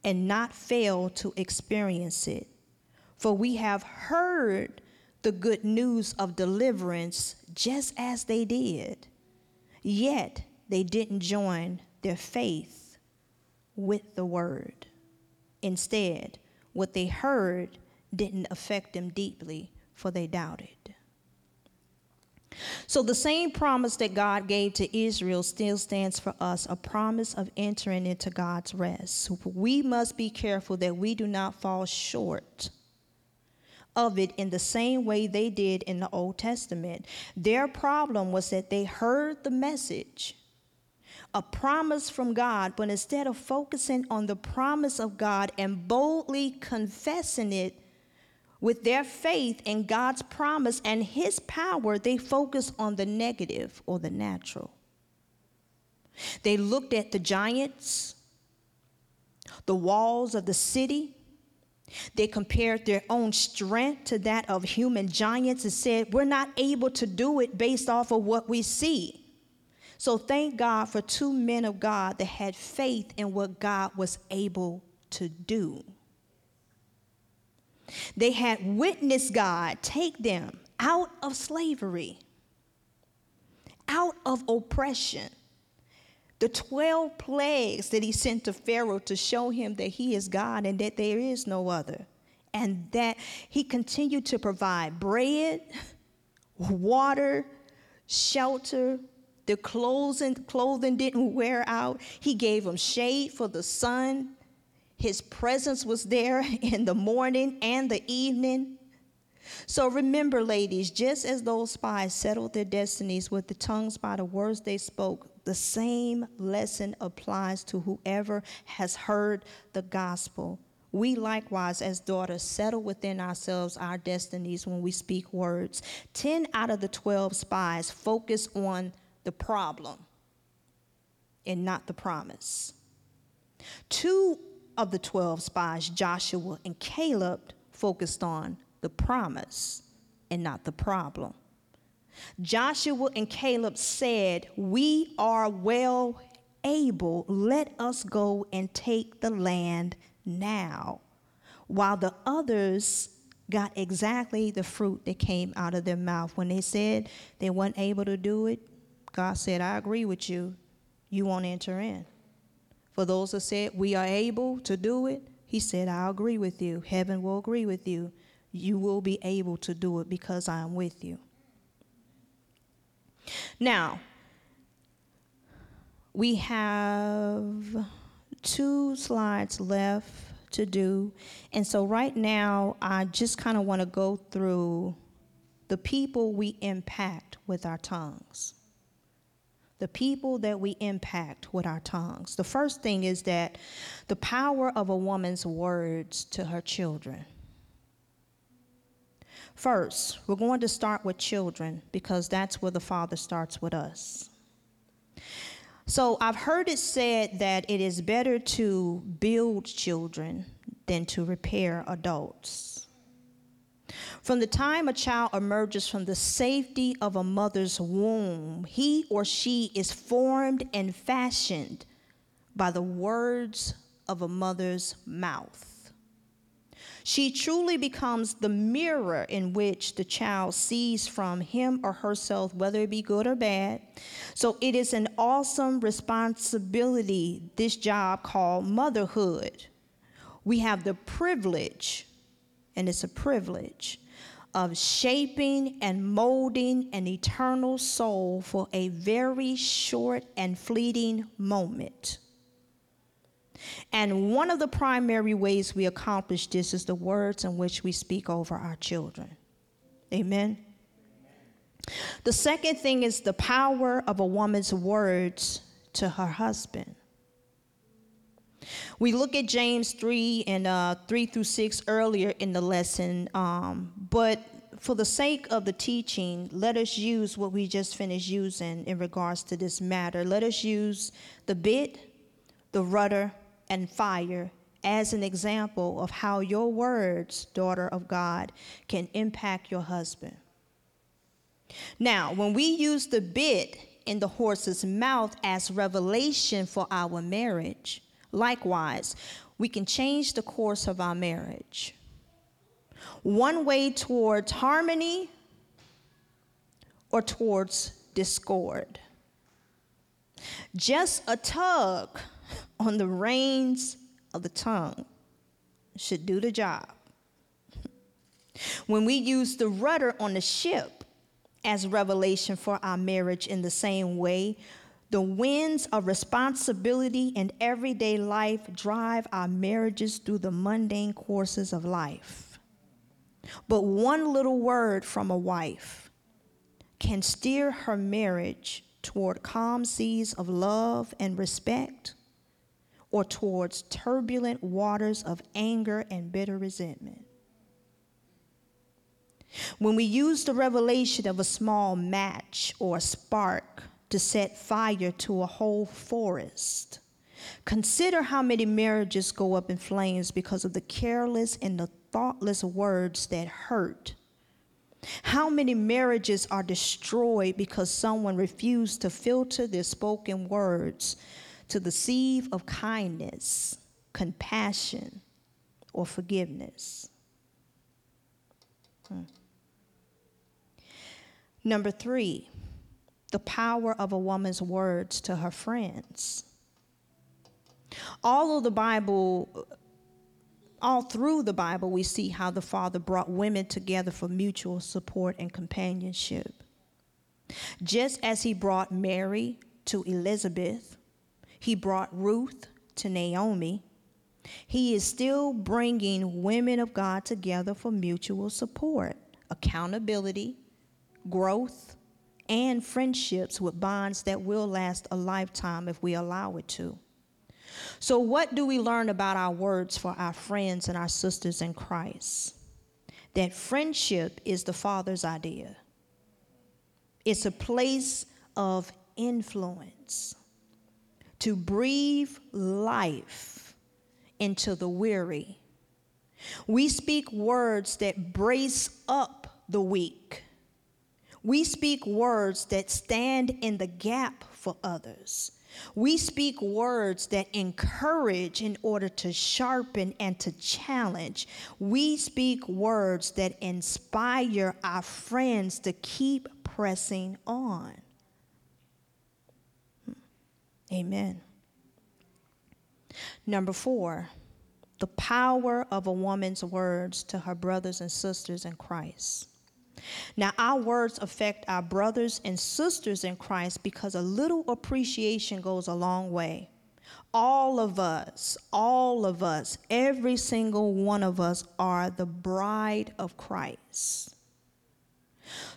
and not fail to experience it. For we have heard the good news of deliverance just as they did. Yet they didn't join their faith with the word. Instead, what they heard didn't affect them deeply, for they doubted. So, the same promise that God gave to Israel still stands for us a promise of entering into God's rest. We must be careful that we do not fall short of it in the same way they did in the Old Testament. Their problem was that they heard the message, a promise from God, but instead of focusing on the promise of God and boldly confessing it with their faith in God's promise and His power, they focused on the negative or the natural. They looked at the giants, the walls of the city, they compared their own strength to that of human giants and said, We're not able to do it based off of what we see. So thank God for two men of God that had faith in what God was able to do. They had witnessed God take them out of slavery, out of oppression, the 12 plagues that he sent to Pharaoh to show him that he is God and that there is no other. And that he continued to provide bread, water, shelter. The clothing, clothing didn't wear out. He gave them shade for the sun. His presence was there in the morning and the evening. So remember, ladies, just as those spies settled their destinies with the tongues by the words they spoke, the same lesson applies to whoever has heard the gospel. We likewise, as daughters, settle within ourselves our destinies when we speak words. 10 out of the 12 spies focus on the problem and not the promise. Two of the 12 spies, Joshua and Caleb, focused on the promise and not the problem. Joshua and Caleb said, We are well able, let us go and take the land now. While the others got exactly the fruit that came out of their mouth. When they said they weren't able to do it, God said, I agree with you. You won't enter in. For those that said, We are able to do it, He said, I agree with you. Heaven will agree with you. You will be able to do it because I am with you. Now, we have two slides left to do. And so, right now, I just kind of want to go through the people we impact with our tongues. The people that we impact with our tongues. The first thing is that the power of a woman's words to her children. First, we're going to start with children because that's where the Father starts with us. So I've heard it said that it is better to build children than to repair adults. From the time a child emerges from the safety of a mother's womb, he or she is formed and fashioned by the words of a mother's mouth. She truly becomes the mirror in which the child sees from him or herself, whether it be good or bad. So it is an awesome responsibility, this job called motherhood. We have the privilege, and it's a privilege, of shaping and molding an eternal soul for a very short and fleeting moment. And one of the primary ways we accomplish this is the words in which we speak over our children. Amen. The second thing is the power of a woman's words to her husband. We look at James 3 and uh, 3 through 6 earlier in the lesson, um, but for the sake of the teaching, let us use what we just finished using in regards to this matter. Let us use the bit, the rudder, and fire as an example of how your words, daughter of God, can impact your husband. Now, when we use the bit in the horse's mouth as revelation for our marriage, likewise, we can change the course of our marriage. one way towards harmony or towards discord. Just a tug on the reins of the tongue should do the job. When we use the rudder on the ship as revelation for our marriage in the same way, the winds of responsibility and everyday life drive our marriages through the mundane courses of life. But one little word from a wife can steer her marriage toward calm seas of love and respect or towards turbulent waters of anger and bitter resentment. When we use the revelation of a small match or a spark to set fire to a whole forest, consider how many marriages go up in flames because of the careless and the thoughtless words that hurt. How many marriages are destroyed because someone refused to filter their spoken words to the sieve of kindness, compassion, or forgiveness? Hmm. Number three, the power of a woman's words to her friends. All of the Bible, all through the Bible, we see how the Father brought women together for mutual support and companionship. Just as he brought Mary to Elizabeth, he brought Ruth to Naomi. He is still bringing women of God together for mutual support, accountability, growth, and friendships with bonds that will last a lifetime if we allow it to. So, what do we learn about our words for our friends and our sisters in Christ? That friendship is the Father's idea, it's a place of influence to breathe life into the weary. We speak words that brace up the weak we speak words that stand in the gap for others. We speak words that encourage in order to sharpen and to challenge. We speak words that inspire our friends to keep pressing on. Hmm. Amen. Number four, the power of a woman's words to her brothers and sisters in Christ. Now, our words affect our brothers and sisters in Christ because a little appreciation goes a long way. All of us, all of us, every single one of us are the bride of Christ.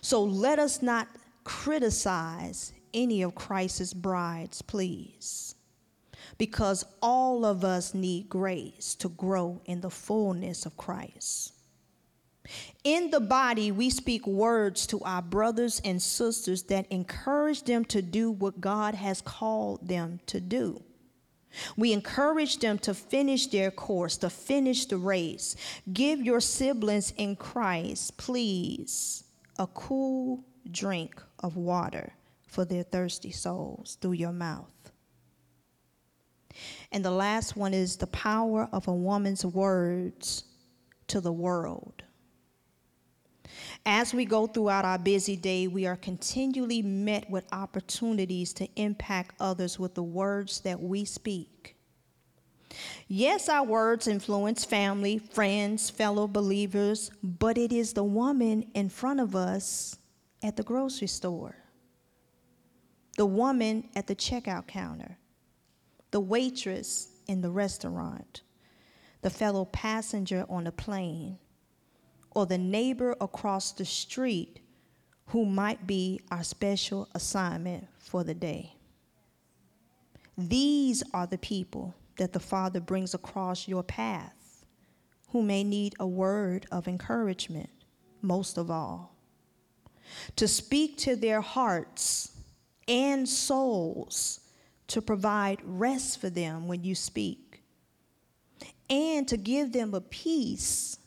So let us not criticize any of Christ's brides, please, because all of us need grace to grow in the fullness of Christ. In the body, we speak words to our brothers and sisters that encourage them to do what God has called them to do. We encourage them to finish their course, to finish the race. Give your siblings in Christ, please, a cool drink of water for their thirsty souls through your mouth. And the last one is the power of a woman's words to the world. As we go throughout our busy day, we are continually met with opportunities to impact others with the words that we speak. Yes, our words influence family, friends, fellow believers, but it is the woman in front of us at the grocery store, the woman at the checkout counter, the waitress in the restaurant, the fellow passenger on the plane, or the neighbor across the street who might be our special assignment for the day. These are the people that the Father brings across your path who may need a word of encouragement, most of all. To speak to their hearts and souls, to provide rest for them when you speak, and to give them a peace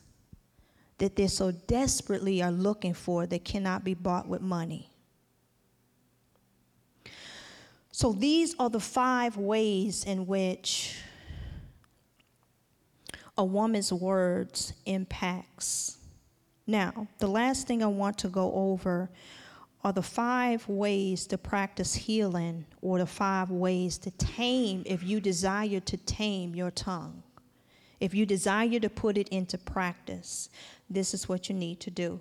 that they so desperately are looking for that cannot be bought with money. So these are the five ways in which a woman's words impacts Now, the last thing I want to go over are the five ways to practice healing or the five ways to tame if you desire to tame your tongue. If you desire to put it into practice, this is what you need to do.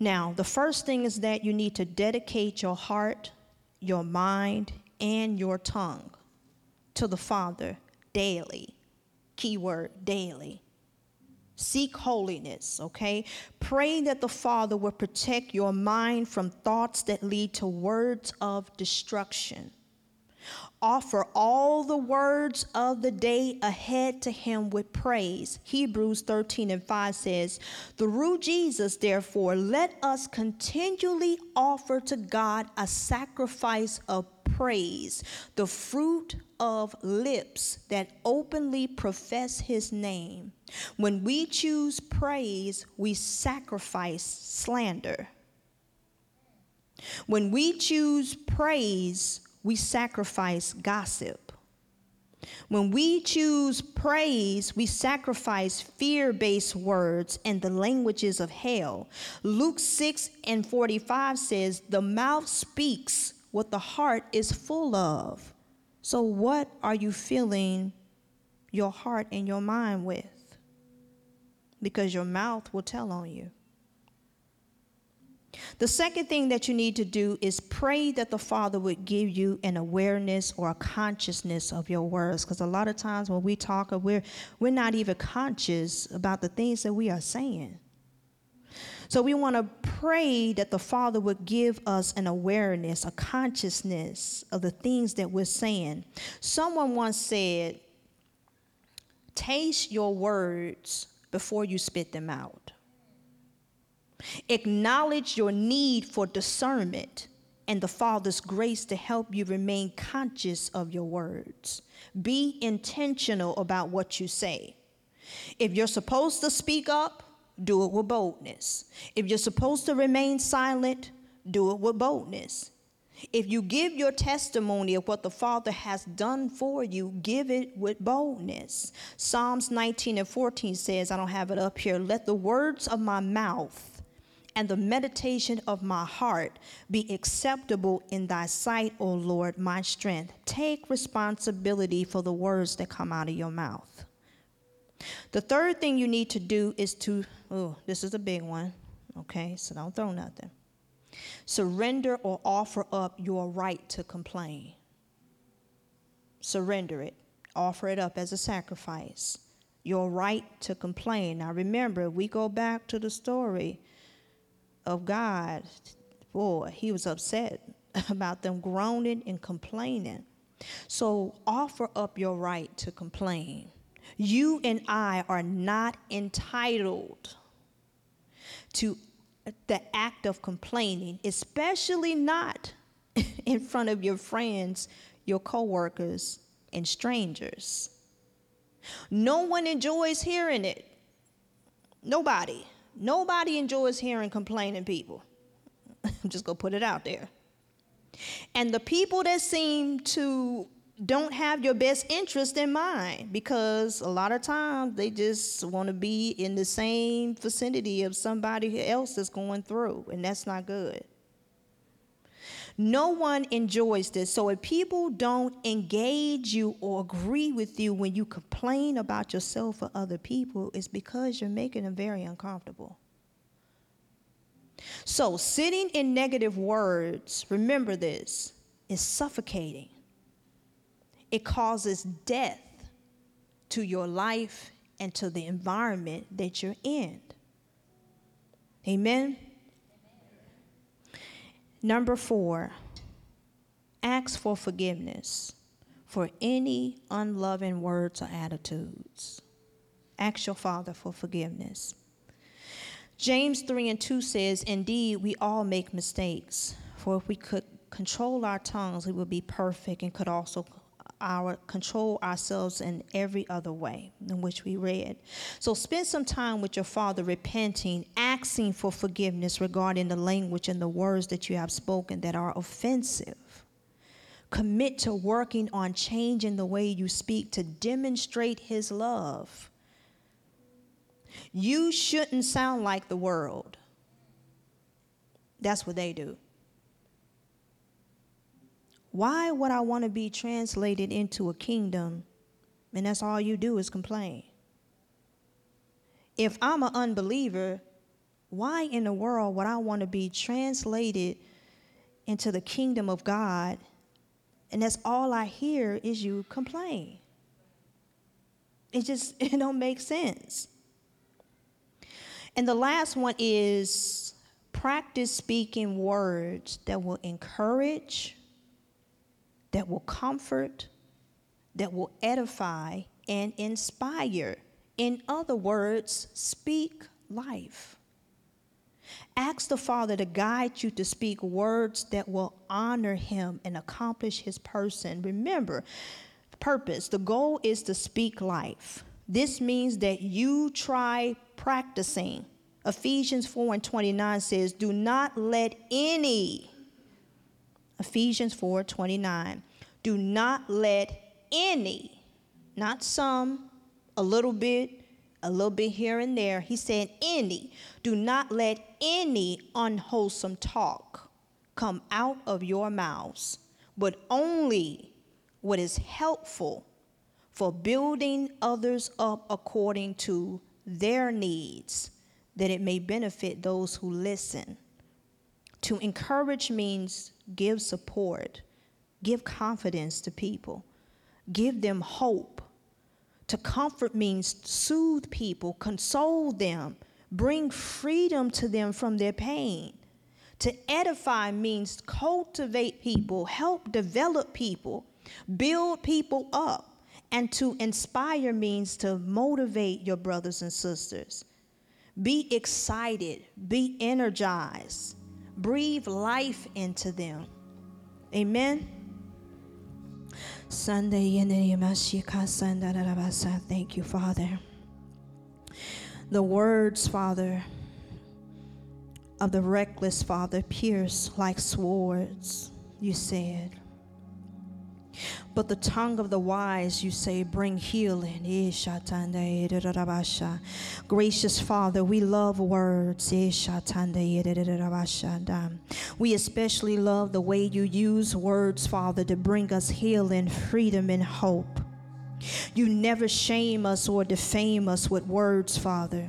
Now, the first thing is that you need to dedicate your heart, your mind, and your tongue to the Father daily. Keyword daily. Seek holiness, okay? Pray that the Father will protect your mind from thoughts that lead to words of destruction. Offer all the words of the day ahead to him with praise. Hebrews 13 and 5 says, Through Jesus, therefore, let us continually offer to God a sacrifice of praise, the fruit of lips that openly profess his name. When we choose praise, we sacrifice slander. When we choose praise, we sacrifice gossip. When we choose praise, we sacrifice fear based words and the languages of hell. Luke 6 and 45 says, The mouth speaks what the heart is full of. So, what are you filling your heart and your mind with? Because your mouth will tell on you. The second thing that you need to do is pray that the Father would give you an awareness or a consciousness of your words. Because a lot of times when we talk, we're, we're not even conscious about the things that we are saying. So we want to pray that the Father would give us an awareness, a consciousness of the things that we're saying. Someone once said, Taste your words before you spit them out. Acknowledge your need for discernment and the Father's grace to help you remain conscious of your words. Be intentional about what you say. If you're supposed to speak up, do it with boldness. If you're supposed to remain silent, do it with boldness. If you give your testimony of what the Father has done for you, give it with boldness. Psalms 19 and 14 says, I don't have it up here, let the words of my mouth and the meditation of my heart be acceptable in thy sight, O Lord, my strength. Take responsibility for the words that come out of your mouth. The third thing you need to do is to, oh, this is a big one, okay, so don't throw nothing. Surrender or offer up your right to complain. Surrender it, offer it up as a sacrifice. Your right to complain. Now remember, we go back to the story of God, boy, he was upset about them groaning and complaining. So offer up your right to complain. You and I are not entitled to the act of complaining, especially not in front of your friends, your coworkers, and strangers. No one enjoys hearing it. Nobody. Nobody enjoys hearing complaining people. I'm just going to put it out there. And the people that seem to don't have your best interest in mind because a lot of times they just want to be in the same vicinity of somebody else that's going through, and that's not good. No one enjoys this. So if people don't engage you or agree with you when you complain about yourself or other people, it's because you're making them very uncomfortable. So sitting in negative words, remember this, is suffocating. It causes death to your life and to the environment that you're in. Amen. Number four, ask for forgiveness for any unloving words or attitudes. Ask your Father for forgiveness. James 3 and 2 says, Indeed, we all make mistakes, for if we could control our tongues, we would be perfect and could also our control ourselves in every other way in which we read. So spend some time with your father repenting, asking for forgiveness regarding the language and the words that you have spoken that are offensive. Commit to working on changing the way you speak to demonstrate his love. You shouldn't sound like the world. That's what they do. Why would I want to be translated into a kingdom and that's all you do is complain? If I'm an unbeliever, why in the world would I want to be translated into the kingdom of God and that's all I hear is you complain? It just it don't make sense. And the last one is practice speaking words that will encourage, that will comfort, that will edify and inspire. In other words, speak life. Ask the Father to guide you to speak words that will honor Him and accomplish His person. Remember, purpose, the goal is to speak life. This means that you try practicing. Ephesians 4 and 29 says, Do not let any, Ephesians 4 29, do not let any, not some, a little bit, a little bit here and there. He said, Any, do not let any unwholesome talk come out of your mouths, but only what is helpful for building others up according to their needs, that it may benefit those who listen. To encourage means give support, give confidence to people, give them hope. To comfort means soothe people, console them, bring freedom to them from their pain. To edify means cultivate people, help develop people, build people up. And to inspire means to motivate your brothers and sisters. Be excited, be energized, breathe life into them. Amen. Sunday Thank you, Father. The words, Father, of the reckless, Father, pierce like swords, you said. But the tongue of the wise, you say, bring healing. Gracious Father, we love words. We especially love the way you use words, Father, to bring us healing, freedom, and hope. You never shame us or defame us with words, Father.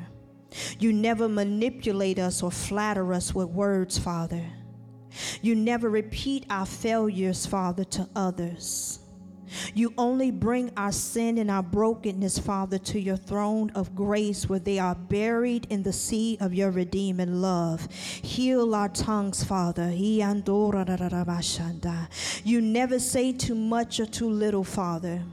You never manipulate us or flatter us with words, Father. You never repeat our failures, Father, to others. You only bring our sin and our brokenness, Father, to your throne of grace where they are buried in the sea of your redeeming love. Heal our tongues, Father. You never say too much or too little, Father.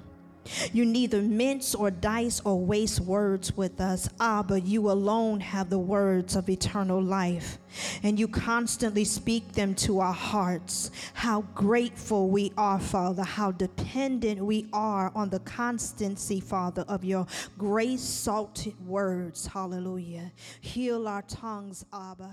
You neither mince or dice or waste words with us. Ah, but you alone have the words of eternal life, and you constantly speak them to our hearts. How grateful we are, Father, how dependent we are on the constancy, Father, of your grace salted words. Hallelujah. Heal our tongues, Abba.